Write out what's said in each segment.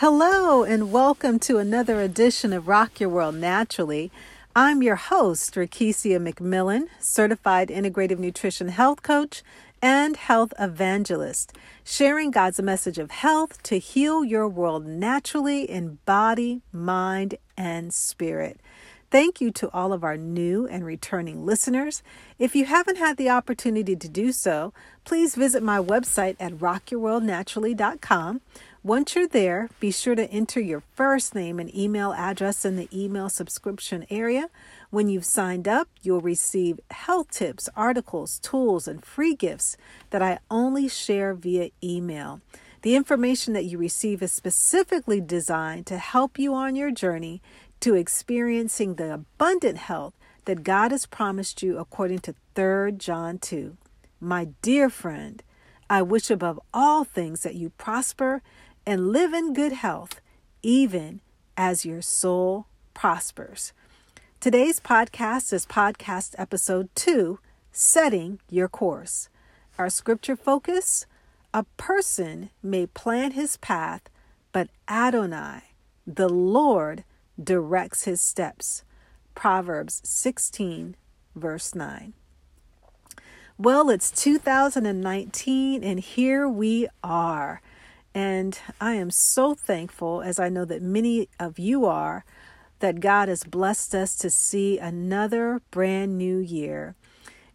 Hello, and welcome to another edition of Rock Your World Naturally. I'm your host, Rakesia McMillan, certified integrative nutrition health coach and health evangelist, sharing God's message of health to heal your world naturally in body, mind, and spirit. Thank you to all of our new and returning listeners. If you haven't had the opportunity to do so, please visit my website at rockyourworldnaturally.com once you're there, be sure to enter your first name and email address in the email subscription area. When you've signed up, you'll receive health tips, articles, tools, and free gifts that I only share via email. The information that you receive is specifically designed to help you on your journey to experiencing the abundant health that God has promised you according to 3 John 2. My dear friend, I wish above all things that you prosper and live in good health, even as your soul prospers. Today's podcast is podcast episode two Setting Your Course. Our scripture focus A person may plan his path, but Adonai, the Lord, directs his steps. Proverbs 16, verse 9. Well, it's 2019, and here we are. And I am so thankful, as I know that many of you are, that God has blessed us to see another brand new year.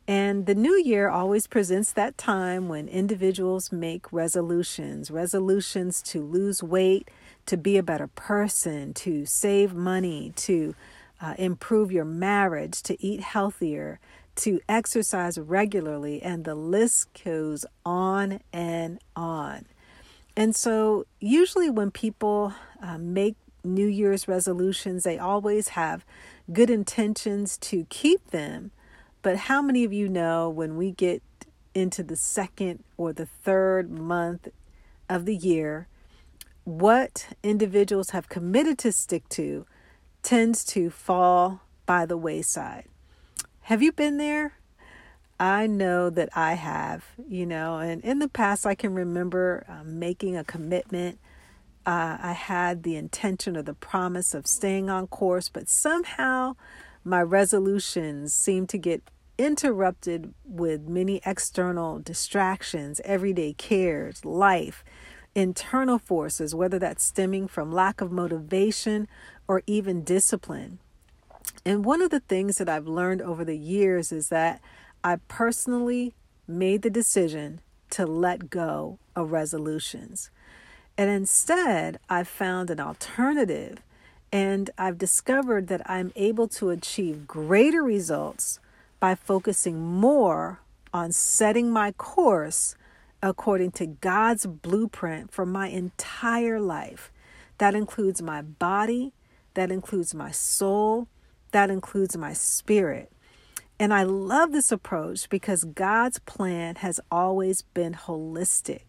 And the new year always presents that time when individuals make resolutions resolutions to lose weight, to be a better person, to save money, to uh, improve your marriage, to eat healthier, to exercise regularly, and the list goes on and on. And so, usually, when people uh, make New Year's resolutions, they always have good intentions to keep them. But how many of you know when we get into the second or the third month of the year, what individuals have committed to stick to tends to fall by the wayside? Have you been there? I know that I have, you know, and in the past, I can remember um, making a commitment. Uh, I had the intention or the promise of staying on course, but somehow my resolutions seemed to get interrupted with many external distractions, everyday cares, life, internal forces, whether that's stemming from lack of motivation or even discipline. And one of the things that I've learned over the years is that I personally made the decision to let go of resolutions. And instead, I've found an alternative and I've discovered that I'm able to achieve greater results by focusing more on setting my course according to God's blueprint for my entire life. That includes my body, that includes my soul, that includes my spirit. And I love this approach because God's plan has always been holistic.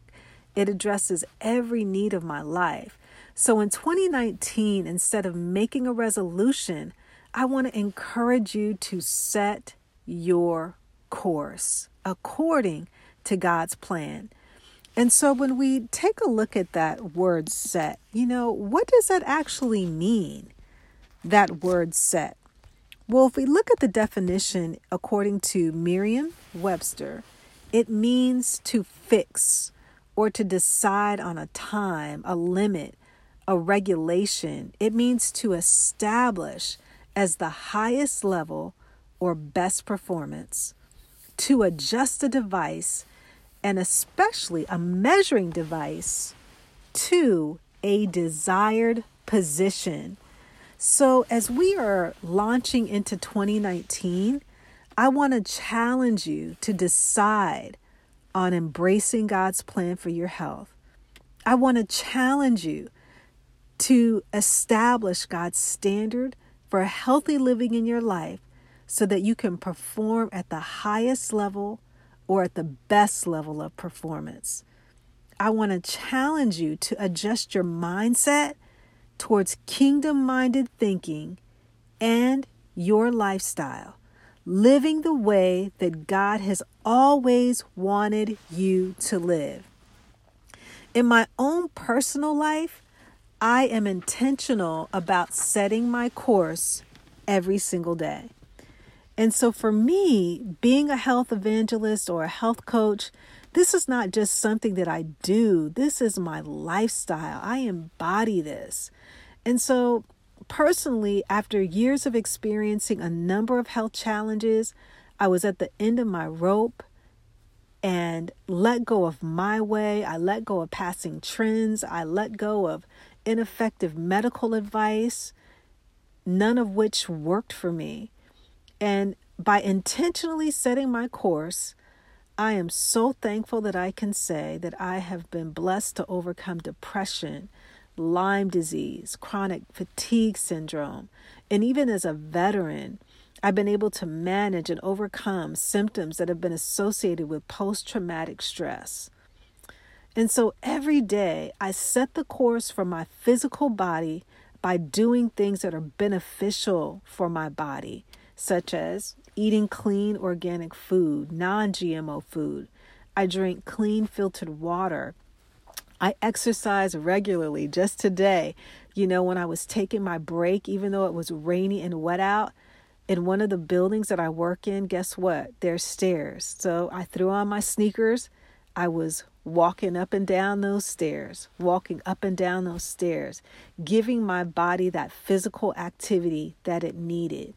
It addresses every need of my life. So in 2019, instead of making a resolution, I want to encourage you to set your course according to God's plan. And so when we take a look at that word set, you know, what does that actually mean? That word set. Well, if we look at the definition according to Merriam Webster, it means to fix or to decide on a time, a limit, a regulation. It means to establish as the highest level or best performance, to adjust a device, and especially a measuring device, to a desired position so, as we are launching into 2019, I want to challenge you to decide on embracing God's plan for your health. I want to challenge you to establish God's standard for a healthy living in your life so that you can perform at the highest level or at the best level of performance. I want to challenge you to adjust your mindset towards kingdom minded thinking and your lifestyle, living the way that God has always wanted you to live. In my own personal life, I am intentional about setting my course every single day. And so for me, being a health evangelist or a health coach, this is not just something that I do, this is my lifestyle. I embody this. And so, personally, after years of experiencing a number of health challenges, I was at the end of my rope and let go of my way. I let go of passing trends. I let go of ineffective medical advice, none of which worked for me. And by intentionally setting my course, I am so thankful that I can say that I have been blessed to overcome depression, Lyme disease, chronic fatigue syndrome, and even as a veteran, I've been able to manage and overcome symptoms that have been associated with post traumatic stress. And so every day I set the course for my physical body by doing things that are beneficial for my body, such as eating clean organic food, non GMO food. I drink clean filtered water. I exercise regularly. Just today, you know, when I was taking my break, even though it was rainy and wet out, in one of the buildings that I work in, guess what? There's stairs. So I threw on my sneakers. I was walking up and down those stairs, walking up and down those stairs, giving my body that physical activity that it needed.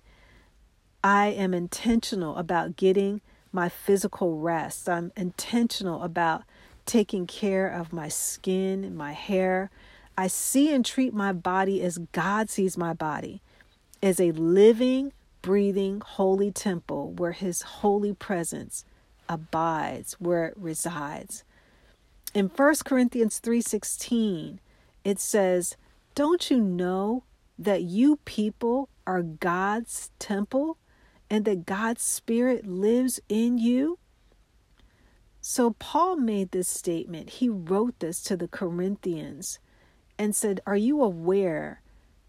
I am intentional about getting my physical rest. I'm intentional about taking care of my skin my hair. I see and treat my body as God sees my body as a living, breathing, holy temple where His holy presence abides, where it resides. In 1 Corinthians 3:16, it says, "Don't you know that you people are God's temple and that God's Spirit lives in you? So, Paul made this statement. He wrote this to the Corinthians and said, Are you aware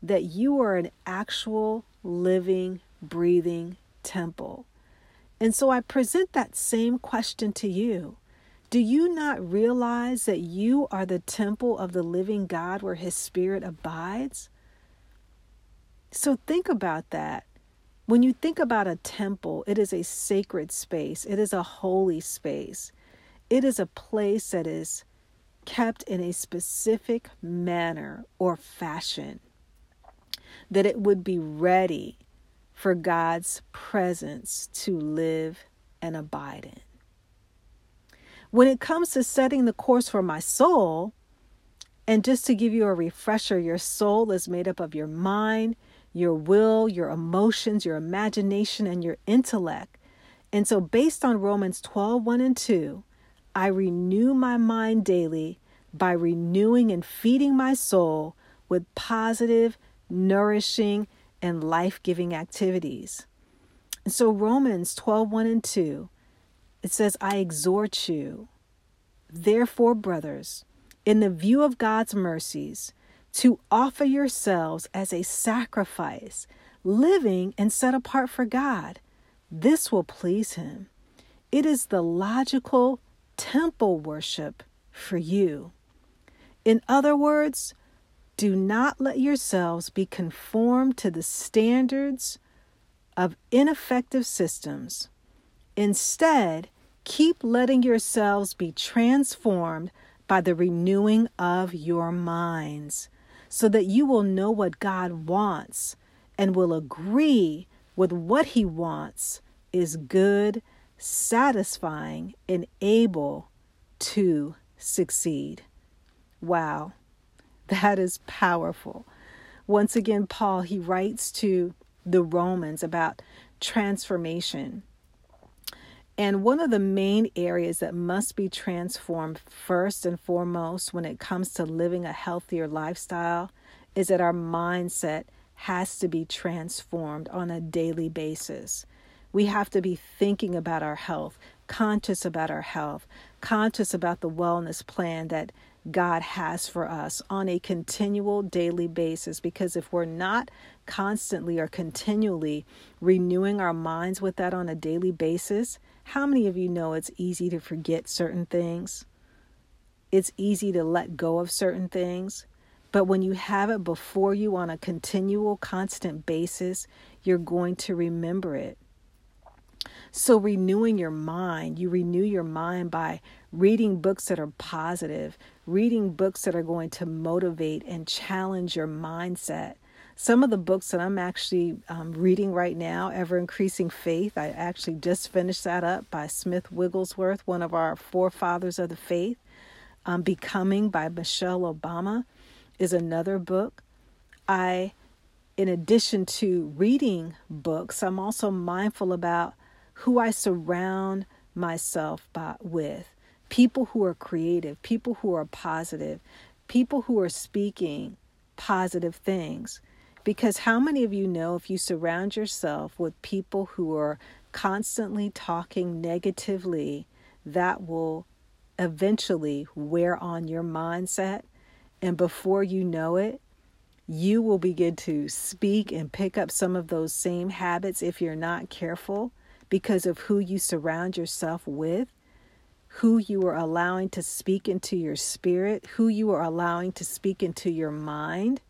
that you are an actual living, breathing temple? And so I present that same question to you. Do you not realize that you are the temple of the living God where His Spirit abides? So think about that. When you think about a temple, it is a sacred space, it is a holy space, it is a place that is kept in a specific manner or fashion, that it would be ready for God's presence to live and abide in. When it comes to setting the course for my soul, and just to give you a refresher, your soul is made up of your mind, your will, your emotions, your imagination, and your intellect. And so, based on Romans 12 1 and 2, I renew my mind daily by renewing and feeding my soul with positive, nourishing, and life giving activities. And so, Romans 12 1 and 2, it says, I exhort you, therefore, brothers, in the view of God's mercies, to offer yourselves as a sacrifice, living and set apart for God. This will please Him. It is the logical temple worship for you. In other words, do not let yourselves be conformed to the standards of ineffective systems. Instead, keep letting yourselves be transformed by the renewing of your minds so that you will know what God wants and will agree with what He wants is good, satisfying, and able to succeed. Wow, that is powerful. Once again, Paul, he writes to the Romans about transformation. And one of the main areas that must be transformed first and foremost when it comes to living a healthier lifestyle is that our mindset has to be transformed on a daily basis. We have to be thinking about our health, conscious about our health, conscious about the wellness plan that God has for us on a continual daily basis. Because if we're not constantly or continually renewing our minds with that on a daily basis, how many of you know it's easy to forget certain things? It's easy to let go of certain things. But when you have it before you on a continual, constant basis, you're going to remember it. So, renewing your mind, you renew your mind by reading books that are positive, reading books that are going to motivate and challenge your mindset. Some of the books that I'm actually um, reading right now, Ever Increasing Faith, I actually just finished that up by Smith Wigglesworth, one of our forefathers of the faith. Um, Becoming by Michelle Obama is another book. I, in addition to reading books, I'm also mindful about who I surround myself by, with. People who are creative, people who are positive, people who are speaking positive things. Because how many of you know if you surround yourself with people who are constantly talking negatively, that will eventually wear on your mindset? And before you know it, you will begin to speak and pick up some of those same habits if you're not careful because of who you surround yourself with, who you are allowing to speak into your spirit, who you are allowing to speak into your mind.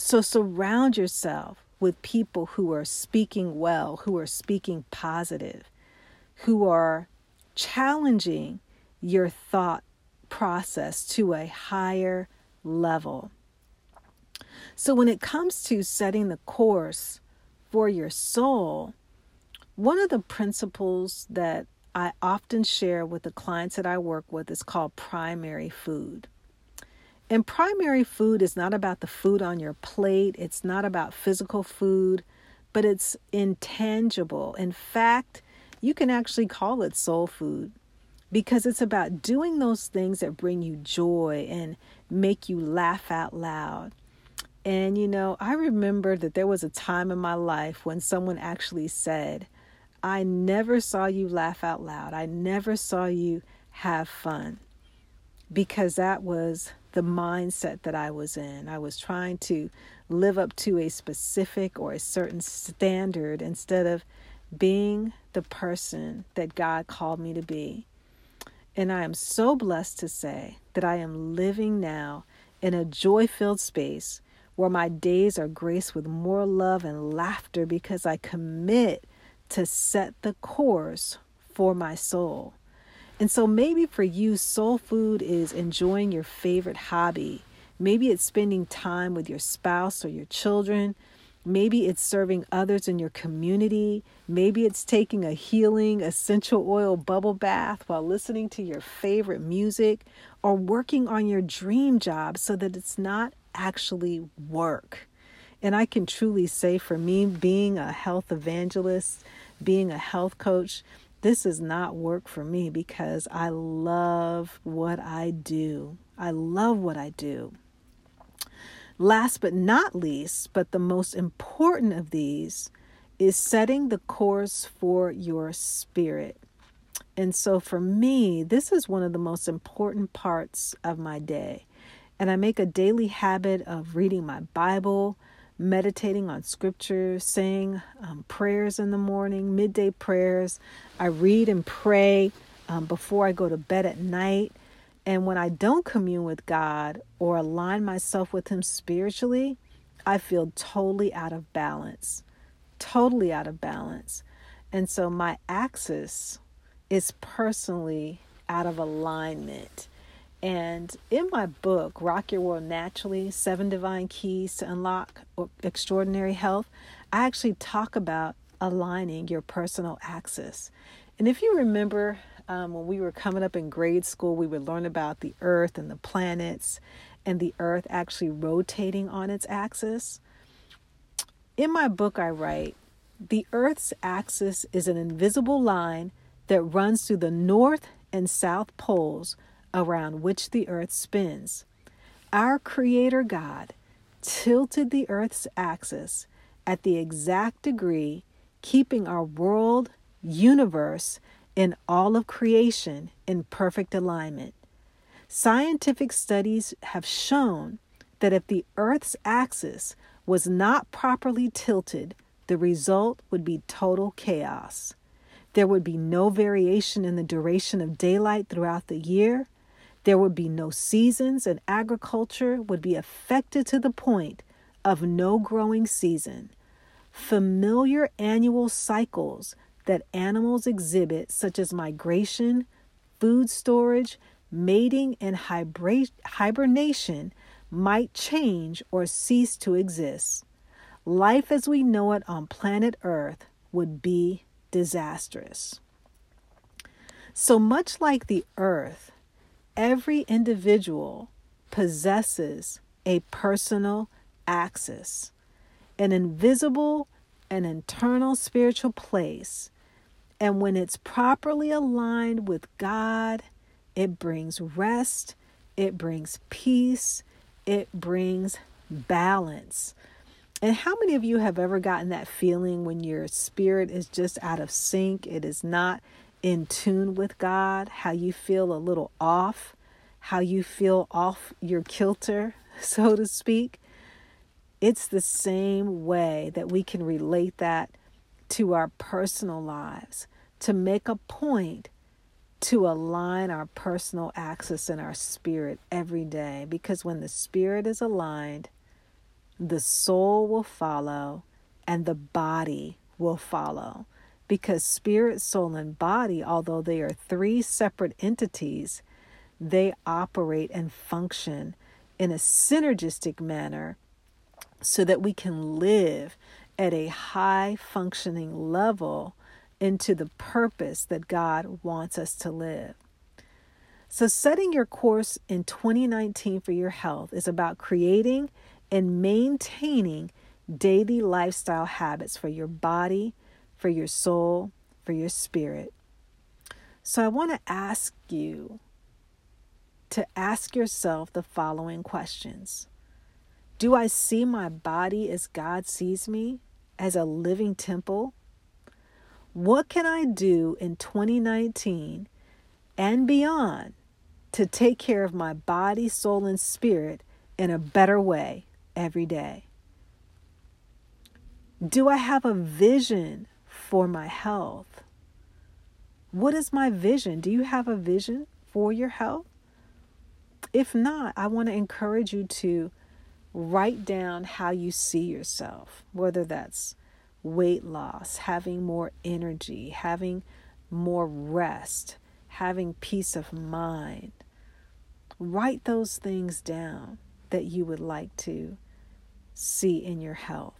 So surround yourself with people who are speaking well, who are speaking positive, who are challenging your thought process to a higher level. So, when it comes to setting the course for your soul, one of the principles that I often share with the clients that I work with is called primary food. And primary food is not about the food on your plate, it's not about physical food, but it's intangible. In fact, you can actually call it soul food because it's about doing those things that bring you joy and make you laugh out loud. And you know, I remember that there was a time in my life when someone actually said, I never saw you laugh out loud. I never saw you have fun because that was the mindset that I was in. I was trying to live up to a specific or a certain standard instead of being the person that God called me to be. And I am so blessed to say that I am living now in a joy filled space where my days are graced with more love and laughter because I commit to set the course for my soul. And so maybe for you, soul food is enjoying your favorite hobby. Maybe it's spending time with your spouse or your children. Maybe it's serving others in your community. Maybe it's taking a healing essential oil bubble bath while listening to your favorite music or working on your dream job so that it's not actually work. And I can truly say for me, being a health evangelist, being a health coach, this is not work for me because I love what I do. I love what I do. Last but not least, but the most important of these, is setting the course for your spirit. And so for me, this is one of the most important parts of my day. And I make a daily habit of reading my Bible, meditating on scripture, saying um, prayers in the morning, midday prayers. I read and pray um, before I go to bed at night. And when I don't commune with God or align myself with Him spiritually, I feel totally out of balance. Totally out of balance. And so my axis is personally out of alignment. And in my book, Rock Your World Naturally Seven Divine Keys to Unlock Extraordinary Health, I actually talk about aligning your personal axis. And if you remember, um, when we were coming up in grade school, we would learn about the earth and the planets and the earth actually rotating on its axis. In my book, I write the earth's axis is an invisible line that runs through the north and south poles around which the earth spins. Our Creator God tilted the earth's axis at the exact degree, keeping our world, universe, and all of creation in perfect alignment. Scientific studies have shown that if the Earth's axis was not properly tilted, the result would be total chaos. There would be no variation in the duration of daylight throughout the year. There would be no seasons, and agriculture would be affected to the point of no growing season. Familiar annual cycles that animals exhibit, such as migration, food storage, mating, and hibernation, might change or cease to exist. Life as we know it on planet Earth would be disastrous. So much like the Earth, every individual possesses a personal axis, an invisible and internal spiritual place. And when it's properly aligned with God, it brings rest, it brings peace, it brings balance. And how many of you have ever gotten that feeling when your spirit is just out of sync? It is not in tune with God, how you feel a little off, how you feel off your kilter, so to speak. It's the same way that we can relate that to our personal lives, to make a point to align our personal axis and our spirit every day. Because when the spirit is aligned, the soul will follow and the body will follow. Because spirit, soul, and body, although they are three separate entities, they operate and function in a synergistic manner so that we can live at a high functioning level into the purpose that God wants us to live. So, setting your course in 2019 for your health is about creating and maintaining daily lifestyle habits for your body, for your soul, for your spirit. So, I want to ask you to ask yourself the following questions Do I see my body as God sees me, as a living temple? What can I do in 2019 and beyond to take care of my body, soul, and spirit in a better way every day? Do I have a vision for my health? What is my vision? Do you have a vision for your health? If not, I want to encourage you to write down how you see yourself, whether that's weight loss, having more energy, having more rest, having peace of mind. Write those things down that you would like to see in your health.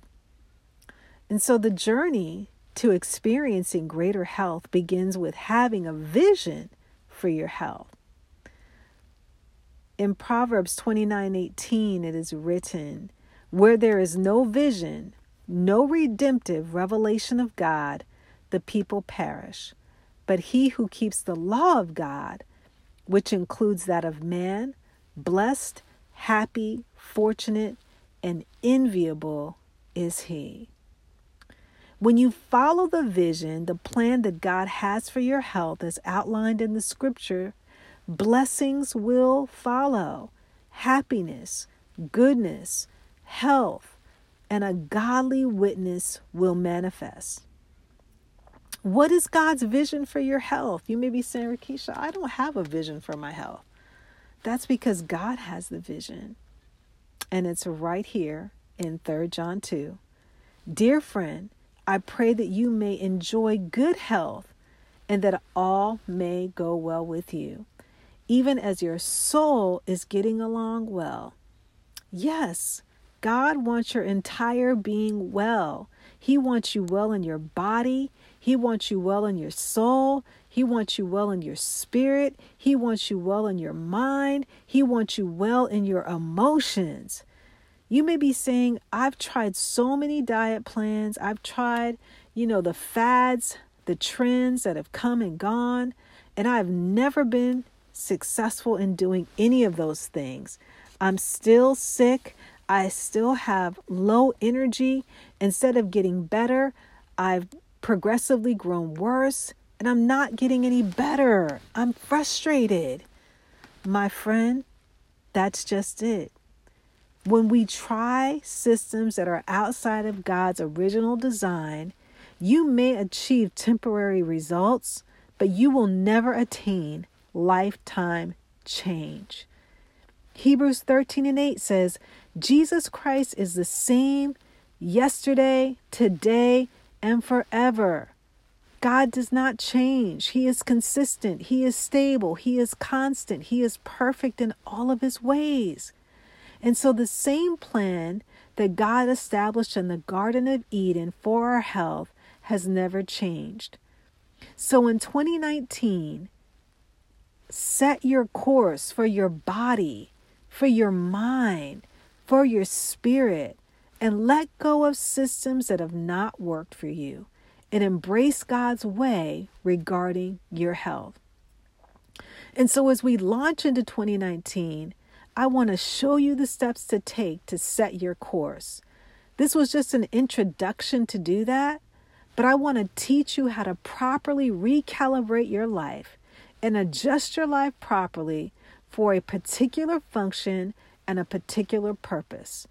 And so the journey to experiencing greater health begins with having a vision for your health. In Proverbs 29:18 it is written, where there is no vision, no redemptive revelation of God, the people perish. But he who keeps the law of God, which includes that of man, blessed, happy, fortunate, and enviable is he. When you follow the vision, the plan that God has for your health as outlined in the scripture, blessings will follow happiness, goodness, health, and a godly witness will manifest. What is God's vision for your health? You may be saying, Rakisha, I don't have a vision for my health. That's because God has the vision. And it's right here in 3 John 2. Dear friend, I pray that you may enjoy good health and that all may go well with you, even as your soul is getting along well. Yes, God wants your entire being well. He wants you well in your body. He wants you well in your soul. He wants you well in your spirit. He wants you well in your mind. He wants you well in your emotions. You may be saying, I've tried so many diet plans. I've tried, you know, the fads, the trends that have come and gone, and I've never been successful in doing any of those things. I'm still sick. I still have low energy. Instead of getting better, I've progressively grown worse and I'm not getting any better. I'm frustrated. My friend, that's just it. When we try systems that are outside of God's original design, you may achieve temporary results, but you will never attain lifetime change. Hebrews 13 and 8 says, Jesus Christ is the same yesterday, today, and forever. God does not change. He is consistent. He is stable. He is constant. He is perfect in all of his ways. And so, the same plan that God established in the Garden of Eden for our health has never changed. So, in 2019, set your course for your body, for your mind, for your spirit, and let go of systems that have not worked for you and embrace God's way regarding your health. And so, as we launch into 2019, I want to show you the steps to take to set your course. This was just an introduction to do that, but I want to teach you how to properly recalibrate your life and adjust your life properly for a particular function and a particular purpose.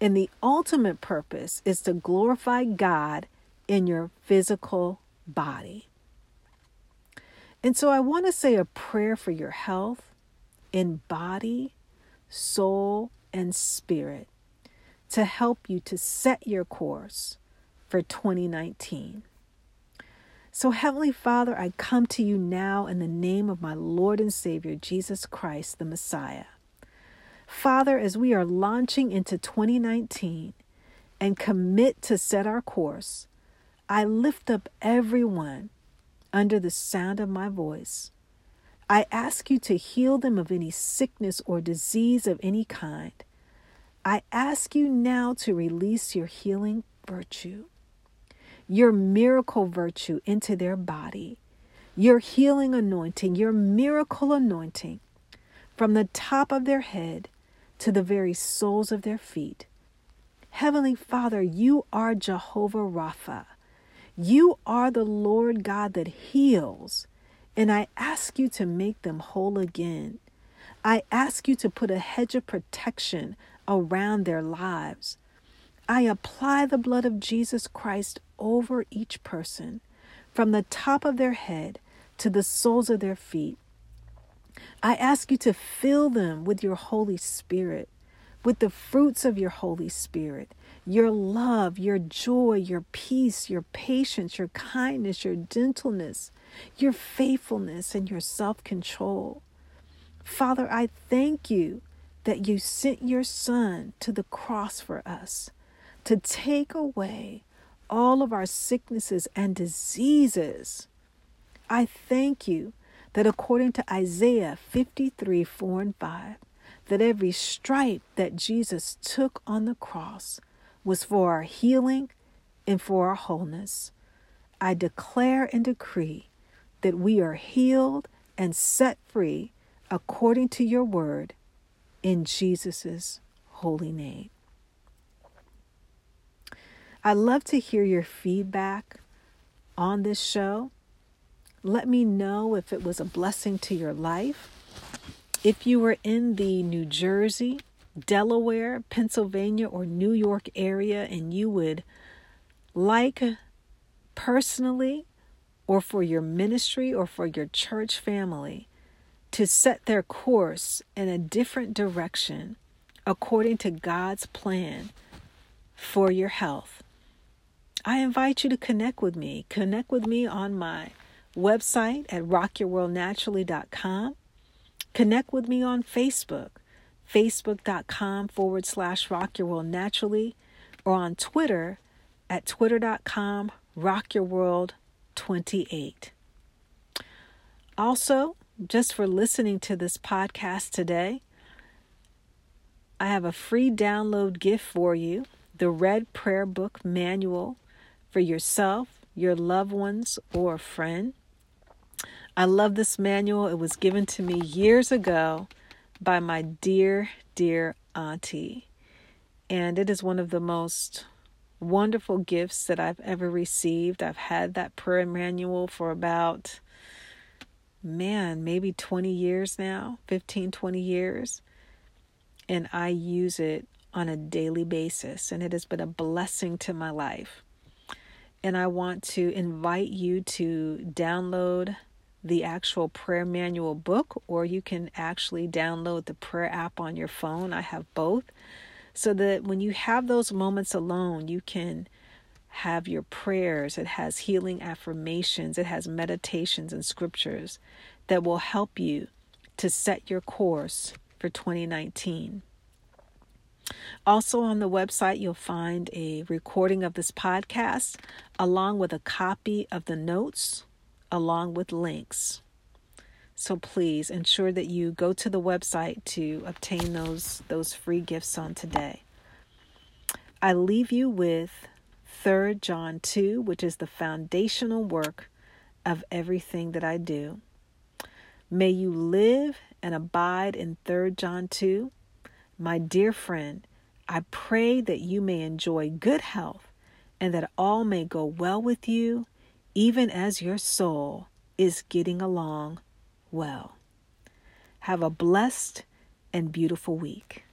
And the ultimate purpose is to glorify God in your physical body. And so I want to say a prayer for your health in body, soul, and spirit to help you to set your course for 2019. So, Heavenly Father, I come to you now in the name of my Lord and Savior, Jesus Christ, the Messiah. Father, as we are launching into 2019 and commit to set our course, I lift up everyone under the sound of my voice. I ask you to heal them of any sickness or disease of any kind. I ask you now to release your healing virtue, your miracle virtue into their body, your healing anointing, your miracle anointing from the top of their head to the very soles of their feet. Heavenly Father, you are Jehovah Rapha. You are the Lord God that heals, and I ask you to make them whole again. I ask you to put a hedge of protection around their lives. I apply the blood of Jesus Christ over each person, from the top of their head to the soles of their feet. I ask you to fill them with your Holy Spirit, with the fruits of your Holy Spirit, your love, your joy, your peace, your patience, your kindness, your gentleness, your faithfulness, and your self control. Father, I thank you that you sent your Son to the cross for us to take away all of our sicknesses and diseases. I thank you that according to Isaiah 53 4 and 5, that every stripe that Jesus took on the cross was for our healing and for our wholeness. I declare and decree that we are healed and set free according to your word in Jesus' holy name. I'd love to hear your feedback on this show. Let me know if it was a blessing to your life. If you were in the New Jersey, Delaware, Pennsylvania, or New York area and you would like personally or for your ministry or for your church family to set their course in a different direction according to God's plan for your health, I invite you to connect with me. Connect with me on my website at rockyourworldnaturally.com. Connect with me on Facebook facebook.com forward slash rock your world naturally, or on Twitter at twitter.com rock your world 28. Also, just for listening to this podcast today, I have a free download gift for you the Red Prayer Book Manual for yourself, your loved ones, or a friend. I love this manual. It was given to me years ago by my dear, dear auntie. And it is one of the most wonderful gifts that I've ever received. I've had that prayer manual for about, man, maybe 20 years now, 15, 20 years. And I use it on a daily basis, and it has been a blessing to my life. And I want to invite you to download the actual prayer manual book, or you can actually download the prayer app on your phone. I have both. So that when you have those moments alone, you can have your prayers. It has healing affirmations, it has meditations and scriptures that will help you to set your course for 2019. Also, on the website, you'll find a recording of this podcast along with a copy of the notes, along with links. So please ensure that you go to the website to obtain those, those free gifts on today. I leave you with 3 John 2, which is the foundational work of everything that I do. May you live and abide in 3 John 2 my dear friend, I pray that you may enjoy good health and that all may go well with you, even as your soul is getting along well. Have a blessed and beautiful week.